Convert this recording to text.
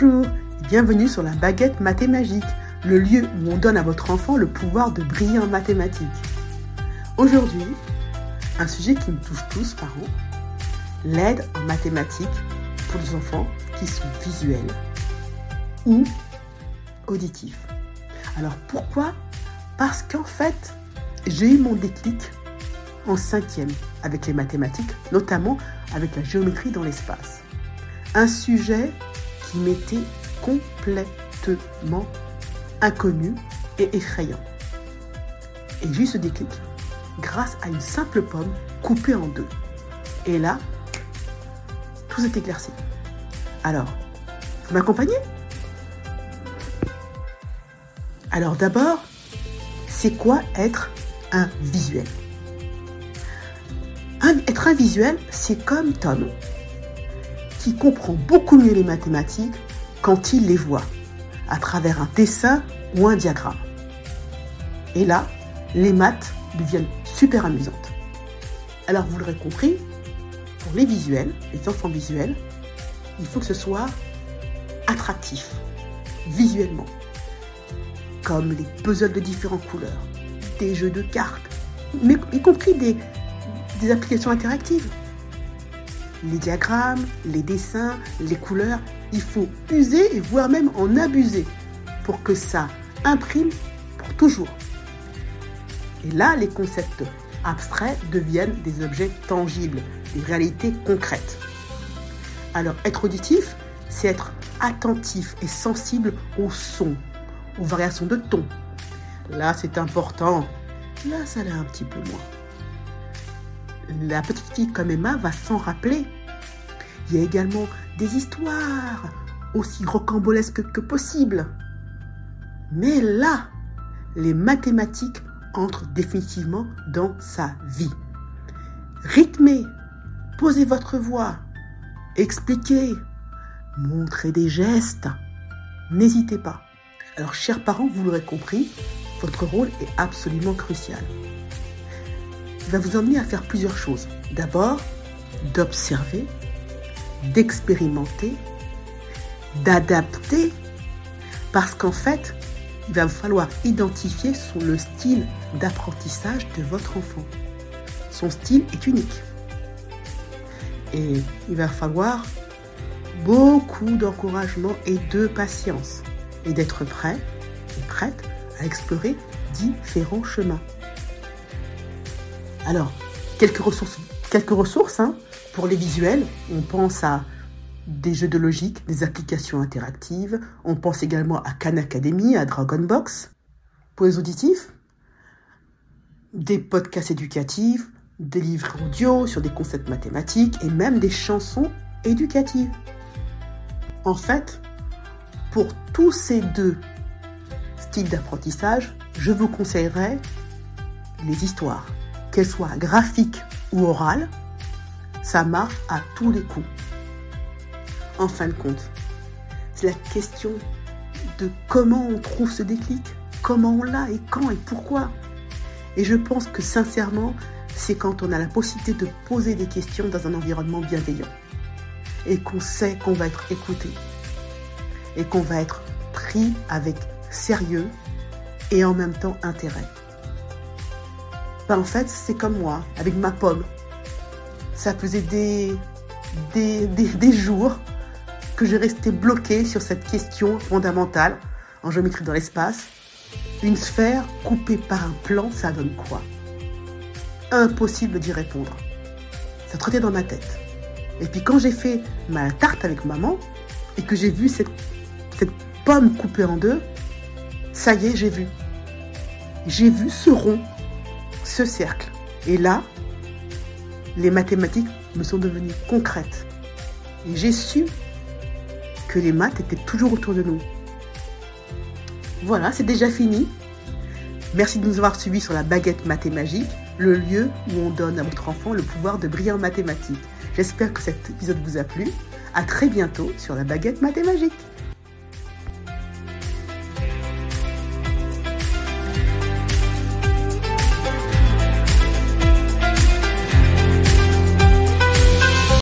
Bonjour, bienvenue sur la baguette mathémagique, le lieu où on donne à votre enfant le pouvoir de briller en mathématiques. Aujourd'hui, un sujet qui nous touche tous, parents, l'aide en mathématiques pour les enfants qui sont visuels ou auditifs. Alors pourquoi? Parce qu'en fait, j'ai eu mon déclic en cinquième avec les mathématiques, notamment avec la géométrie dans l'espace. Un sujet qui m'était complètement inconnu et effrayant. Et j'ai eu ce grâce à une simple pomme coupée en deux. Et là, tout s'est éclairci. Alors, vous m'accompagnez? Alors d'abord, c'est quoi être un visuel? Être un visuel, c'est comme Tom, qui comprend beaucoup mieux les mathématiques quand il les voit, à travers un dessin ou un diagramme. Et là, les maths deviennent super amusantes. Alors vous l'aurez compris, pour les visuels, les enfants visuels, il faut que ce soit attractif, visuellement. Comme les puzzles de différentes couleurs, des jeux de cartes, mais y compris des, des applications interactives les diagrammes, les dessins, les couleurs, il faut user et voire même en abuser pour que ça imprime pour toujours. Et là, les concepts abstraits deviennent des objets tangibles, des réalités concrètes. Alors, être auditif, c'est être attentif et sensible aux sons, aux variations de ton. Là, c'est important. Là, ça l'est un petit peu moins la petite comme Emma va s'en rappeler. Il y a également des histoires aussi rocambolesques que possible. Mais là, les mathématiques entrent définitivement dans sa vie. Rythmez, posez votre voix, expliquez, montrez des gestes. N'hésitez pas. Alors, chers parents, vous l'aurez compris, votre rôle est absolument crucial va vous emmener à faire plusieurs choses. D'abord, d'observer, d'expérimenter, d'adapter, parce qu'en fait, il va falloir identifier son, le style d'apprentissage de votre enfant. Son style est unique. Et il va falloir beaucoup d'encouragement et de patience. Et d'être prêt et prête à explorer différents chemins. Alors, quelques ressources, hein, pour les visuels. On pense à des jeux de logique, des applications interactives. On pense également à Khan Academy, à Dragon Box. Pour les auditifs, des podcasts éducatifs, des livres audio sur des concepts mathématiques et même des chansons éducatives. En fait, pour tous ces deux styles d'apprentissage, je vous conseillerais les histoires qu'elle soit graphique ou orale, ça marche à tous les coups. En fin de compte, c'est la question de comment on trouve ce déclic, comment on l'a et quand et pourquoi. Et je pense que sincèrement, c'est quand on a la possibilité de poser des questions dans un environnement bienveillant et qu'on sait qu'on va être écouté et qu'on va être pris avec sérieux et en même temps intérêt. Ben, en fait, c'est comme moi, avec ma pomme. Ça faisait des, des, des, jours que je restais bloqué sur cette question fondamentale en géométrie dans l'espace. Une sphère coupée par un plan, ça donne quoi? Impossible d'y répondre. Ça trottait dans ma tête. Et puis quand j'ai fait ma tarte avec maman et que j'ai vu cette, cette pomme coupée en deux, ça y est, j'ai vu. J'ai vu ce rond ce cercle. Et là, les mathématiques me sont devenues concrètes. Et j'ai su que les maths étaient toujours autour de nous. Voilà, c'est déjà fini. Merci de nous avoir suivis sur la baguette mathémagique, le lieu où on donne à votre enfant le pouvoir de briller en mathématiques. J'espère que cet épisode vous a plu. À très bientôt sur la baguette mathémagique.